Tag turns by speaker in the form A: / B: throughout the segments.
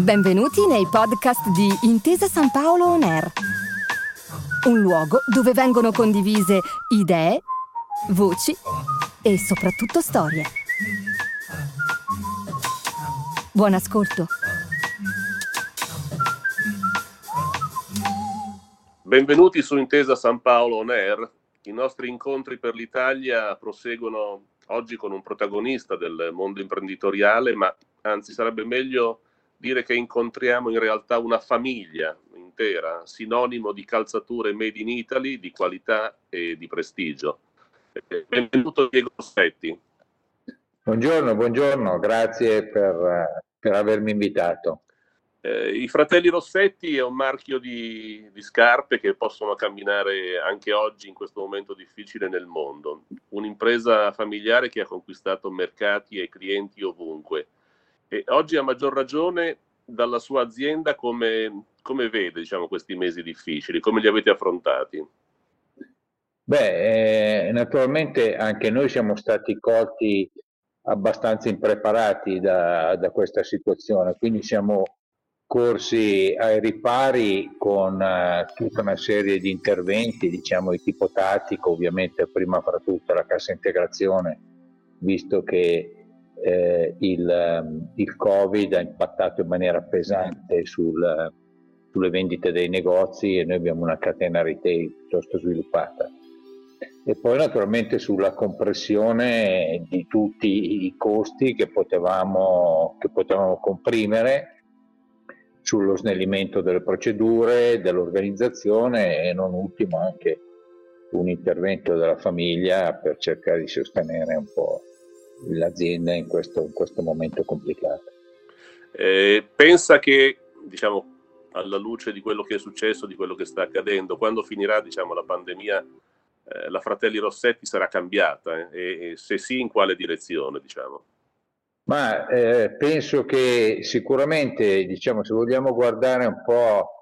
A: Benvenuti nei podcast di Intesa San Paolo On Air, un luogo dove vengono condivise idee, voci e soprattutto storie. Buon ascolto.
B: Benvenuti su Intesa San Paolo On Air. I nostri incontri per l'Italia proseguono oggi con un protagonista del mondo imprenditoriale, ma anzi sarebbe meglio dire che incontriamo in realtà una famiglia intera, sinonimo di calzature made in Italy, di qualità e di prestigio. Benvenuto Diego Rossetti.
C: Buongiorno, buongiorno, grazie per, per avermi invitato.
B: Eh, I fratelli Rossetti è un marchio di, di, scarpe che possono camminare anche oggi in questo momento difficile nel mondo. Un'impresa familiare che ha conquistato mercati e clienti ovunque. E oggi a maggior ragione dalla sua azienda come, come vede diciamo, questi mesi difficili, come li avete affrontati?
C: Beh, eh, naturalmente anche noi siamo stati colti abbastanza impreparati da, da questa situazione, quindi siamo corsi ai ripari con uh, tutta una serie di interventi, diciamo di tipo tattico, ovviamente prima fra tutto la cassa integrazione, visto che eh, il, um, il, Covid ha impattato in maniera pesante sul, sulle vendite dei negozi e noi abbiamo una catena retail piuttosto sviluppata. E poi naturalmente sulla compressione di tutti i costi che potevamo, che potevamo comprimere sullo snellimento delle procedure, dell'organizzazione e non ultimo anche un intervento della famiglia per cercare di sostenere un po' l'azienda in questo, in questo momento complicato.
B: Eh, pensa che, diciamo, alla luce di quello che è successo, di quello che sta accadendo, quando finirà diciamo, la pandemia, eh, la Fratelli Rossetti sarà cambiata eh? e, e, se sì, in quale direzione? Diciamo?
C: Ma eh, penso che sicuramente, diciamo, se vogliamo guardare un po'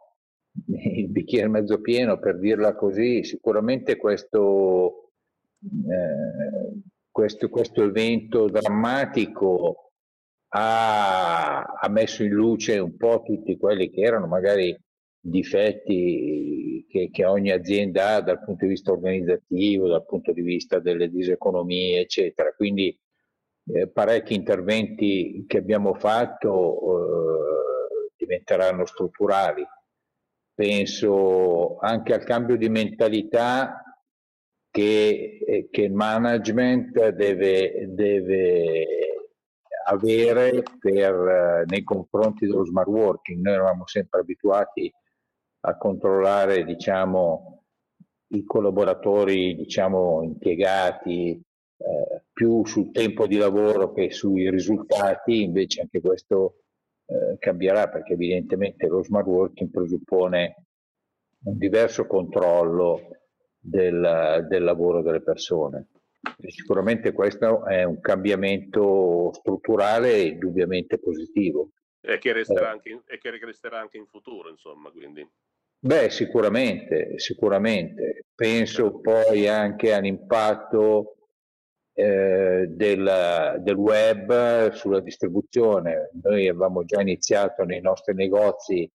C: il bicchiere mezzo pieno, per dirla così, sicuramente questo, eh, questo, questo evento drammatico ha, ha, messo in luce un po' tutti quelli che erano magari difetti che, che, ogni azienda ha dal punto di vista organizzativo, dal punto di vista delle diseconomie, eccetera. Quindi eh, parecchi interventi che abbiamo fatto eh, diventeranno strutturali. Penso anche al cambio di mentalità che, eh, che il management deve, deve avere per, eh, nei confronti dello smart working. Noi eravamo sempre abituati a controllare diciamo, i collaboratori diciamo, impiegati, eh, più sul tempo di lavoro che sui risultati, invece anche questo eh, cambierà perché evidentemente lo smart working presuppone un diverso controllo del, del lavoro delle persone. Sicuramente questo è un cambiamento strutturale e indubbiamente positivo.
B: E che resterà, eh. anche, e che resterà anche in futuro, insomma, quindi.
C: Beh, sicuramente, sicuramente. Penso poi anche all'impatto eh, del, del, web sulla distribuzione. Noi avevamo già iniziato nei nostri negozi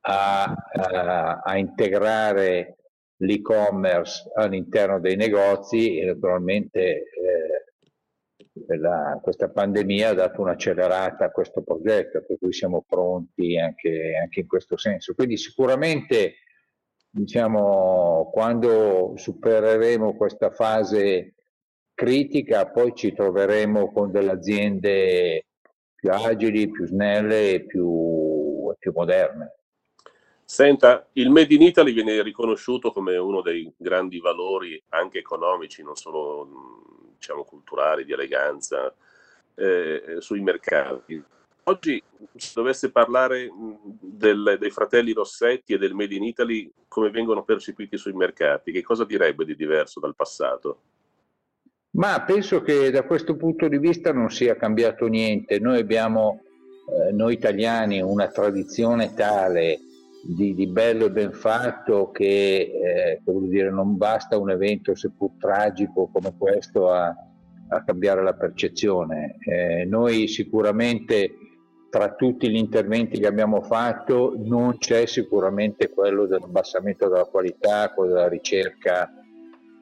C: a, a, a integrare l'e-commerce all'interno dei negozi e naturalmente eh, la, questa pandemia ha dato un'accelerata a questo progetto, per cui siamo pronti anche, anche in questo senso. Quindi sicuramente diciamo, quando supereremo questa fase critica, poi ci troveremo con delle aziende più agili, più snelle e più, più moderne.
B: Senta, il Made in Italy viene riconosciuto come uno dei grandi valori anche economici, non solo diciamo, culturali, di eleganza, eh, sui mercati. Oggi, se dovesse parlare del, dei fratelli Rossetti e del Made in Italy, come vengono percepiti sui mercati, che cosa direbbe di diverso dal passato?
C: Ma penso che da questo punto di vista non sia cambiato niente. Noi abbiamo, eh, noi italiani, una tradizione tale di, di bello e ben fatto che, eh, che dire, non basta un evento seppur tragico come questo a, a cambiare la percezione. Eh, noi sicuramente tra tutti gli interventi che abbiamo fatto non c'è sicuramente quello dell'abbassamento della qualità, quello della ricerca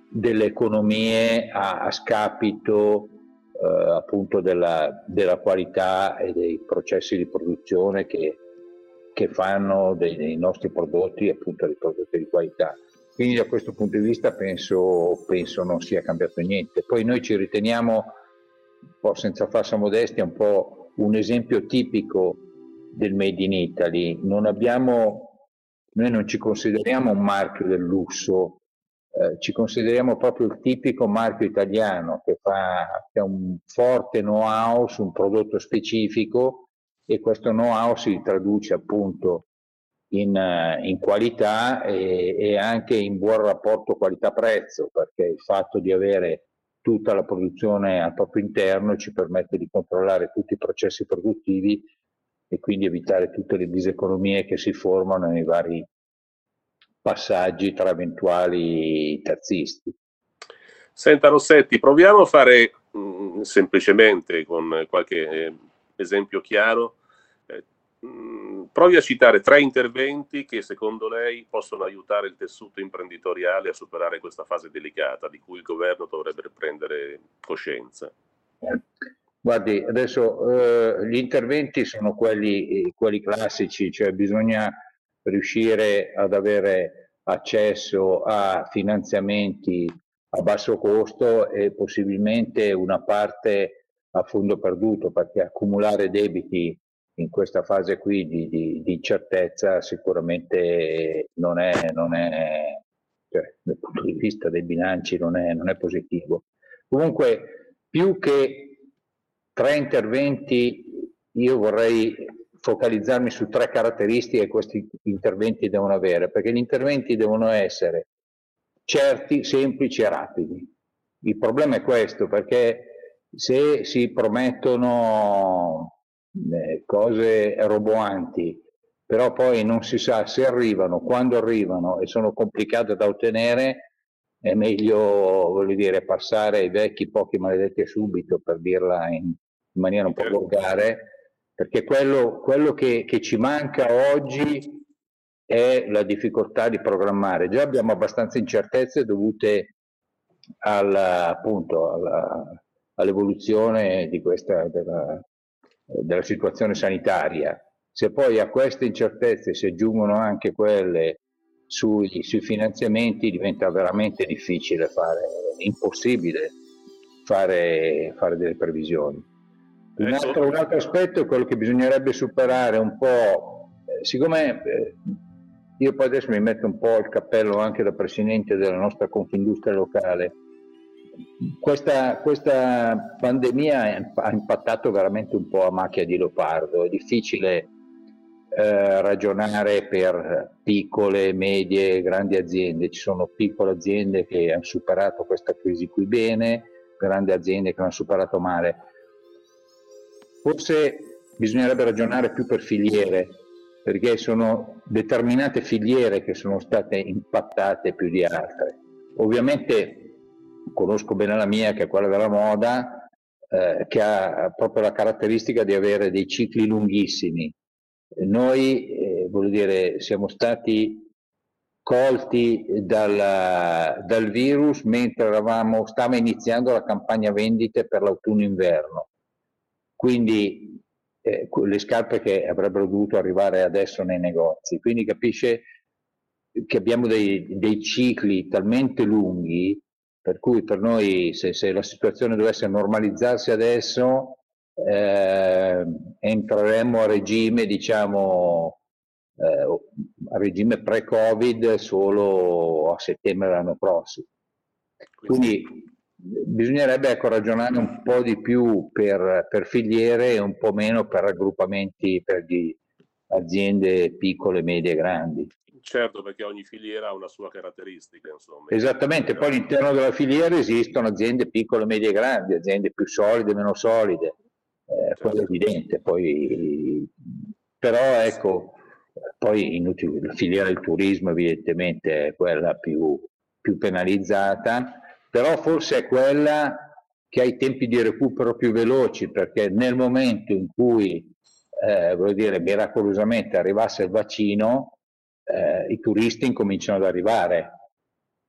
C: delle economie a, a scapito eh, appunto della, della, qualità e dei processi di produzione che, che fanno dei, dei, nostri prodotti appunto dei prodotti di qualità. Quindi da questo punto di vista penso, penso non sia cambiato niente. Poi noi ci riteniamo, un po' senza falsa modestia, un po' un esempio tipico del Made in Italy. Non abbiamo, noi non ci consideriamo un marchio del lusso, eh, ci consideriamo proprio il tipico marchio italiano che, fa, che ha un forte know-how su un prodotto specifico e questo know-how si traduce appunto in, eh, in qualità e, e, anche in buon rapporto qualità-prezzo, perché il fatto di avere tutta la produzione al proprio interno ci permette di controllare tutti i processi produttivi e quindi evitare tutte le diseconomie che si formano nei vari passaggi tra eventuali terzisti.
B: Senta Rossetti, proviamo a fare mh, mm, semplicemente con qualche eh, esempio chiaro, provi a citare tre interventi che secondo lei possono aiutare il tessuto imprenditoriale a superare questa fase delicata di cui il governo dovrebbe prendere coscienza.
C: Guardi, adesso eh, gli interventi sono quelli, quelli classici, cioè bisogna riuscire ad avere accesso a finanziamenti a basso costo e possibilmente una parte a fondo perduto, perché accumulare debiti in questa fase qui di, di, di incertezza sicuramente non è, non è cioè, dal punto di vista dei bilanci non è, non è positivo. Comunque, più che tre interventi, io vorrei focalizzarmi su tre caratteristiche che questi interventi devono avere, perché gli interventi devono essere certi, semplici e rapidi. Il problema è questo, perché se si promettono eh, cose roboanti, però poi non si sa se arrivano, quando arrivano e sono complicate da ottenere, è meglio voglio dire, passare ai vecchi pochi maledetti subito, per dirla in, in maniera un po' certo. volgare, perché quello, quello che, che, ci manca oggi è la difficoltà di programmare. Già abbiamo abbastanza incertezze dovute alla, appunto, alla, all'evoluzione questa, della, della situazione sanitaria. Se poi a queste incertezze si aggiungono anche quelle sui, sui, finanziamenti diventa veramente difficile fare, impossibile fare, fare delle previsioni. Un altro, un altro, aspetto è quello che bisognerebbe superare un po', eh, siccome eh, io poi adesso mi metto un po' il cappello anche da presidente della nostra Confindustria locale, questa, questa pandemia ha impattato veramente un po' a macchia di leopardo, è difficile eh, ragionare per piccole, medie, grandi aziende, ci sono piccole aziende che hanno superato questa crisi qui bene, grandi aziende che hanno superato male. Forse bisognerebbe ragionare più per filiere, perché sono determinate filiere che sono state impattate più di altre. Ovviamente conosco bene la mia, che è quella della moda, eh, che ha proprio la caratteristica di avere dei cicli lunghissimi. Noi, eh, voglio dire, siamo stati colti dal, dal virus mentre eravamo, stava iniziando la campagna vendite per l'autunno-inverno quindi eh, le scarpe che avrebbero dovuto arrivare adesso nei negozi. Quindi capisce che abbiamo dei, dei cicli talmente lunghi per cui per noi se, se la situazione dovesse normalizzarsi adesso eh, entreremmo a regime diciamo eh, a regime pre-covid solo a settembre dell'anno prossimo quindi bisognerebbe ecco, ragionare un po' di più per, per, filiere e un po' meno per raggruppamenti per aziende piccole, medie e grandi.
B: Certo, perché ogni filiera ha una sua caratteristica. Insomma.
C: Esattamente, poi all'interno della filiera esistono aziende piccole, medie e grandi, aziende più solide, meno solide, eh, certo. quello è evidente. Poi, però ecco, poi inutile, la filiera del turismo evidentemente è quella più, più penalizzata però forse è quella che ha i tempi di recupero più veloci perché nel momento in cui eh, voglio dire, miracolosamente arrivasse il vaccino, eh, i turisti incominciano ad arrivare.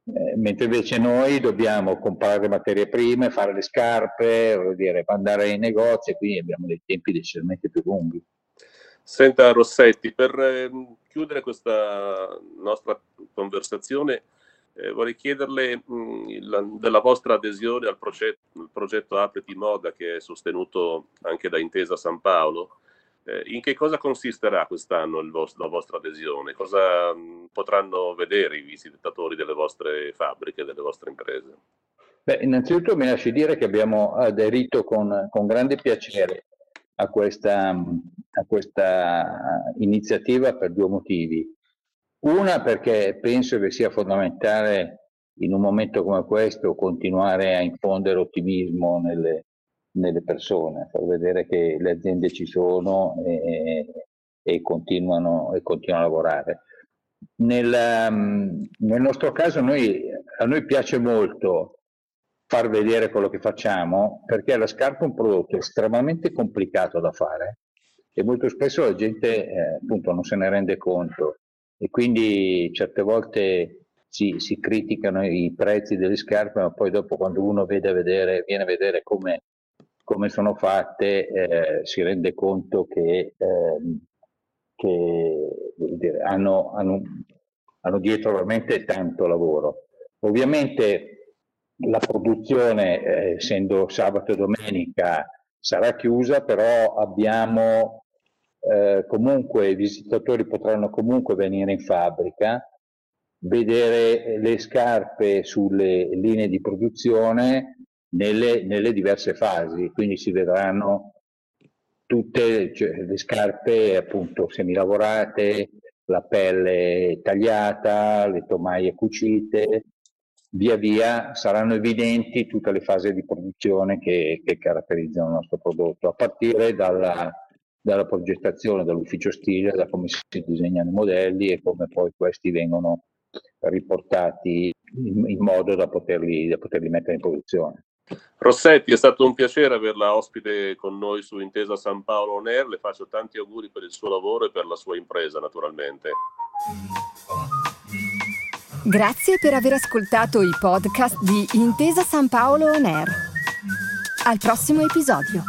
C: Eh, mentre invece noi dobbiamo comprare materie prime, fare le scarpe, dire, andare ai negozi quindi abbiamo dei tempi decisamente più lunghi.
B: Senta Rossetti, per eh, chiudere questa nostra conversazione, eh, vorrei chiederle mh, il, della vostra adesione al progetto, progetto Apriti Moda che è sostenuto anche da Intesa San Paolo. Eh, in che cosa consisterà quest'anno vostro, la vostra adesione? Cosa mh, potranno vedere i visitatori delle vostre fabbriche, delle vostre imprese?
C: Beh, innanzitutto mi lasci dire che abbiamo aderito con, con grande piacere a questa, a questa iniziativa per due motivi. Una perché penso che sia fondamentale in un momento come questo continuare a infondere ottimismo nelle, nelle persone, far vedere che le aziende ci sono e, e, continuano, e continuano, a lavorare. Nel, nel nostro caso noi, a noi piace molto far vedere quello che facciamo, perché la scarpa è un prodotto estremamente complicato da fare e molto spesso la gente eh, appunto non se ne rende conto e quindi certe volte si, si, criticano i prezzi delle scarpe, ma poi dopo quando uno vede vedere, viene a vedere come, come sono fatte, eh, si rende conto che, eh, che dire, hanno, hanno, hanno dietro veramente tanto lavoro. Ovviamente la produzione, eh, essendo sabato e domenica, sarà chiusa, però abbiamo eh, comunque, i visitatori potranno comunque venire in fabbrica, vedere le scarpe sulle linee di produzione nelle, nelle diverse fasi, quindi si vedranno tutte cioè, le scarpe appunto semilavorate, la pelle tagliata, le tomaie cucite, via via saranno evidenti tutte le fasi di produzione che, che caratterizzano il nostro prodotto, a partire dalla, dalla progettazione, dall'ufficio stile, da come si disegnano i modelli e come poi questi vengono riportati in, in modo da poterli, da poterli mettere in produzione.
B: Rossetti, è stato un piacere averla ospite con noi su Intesa San Paolo On Air. Le faccio tanti auguri per il suo lavoro e per la sua impresa, naturalmente.
A: Grazie per aver ascoltato i podcast di Intesa San Paolo On Air. Al prossimo episodio.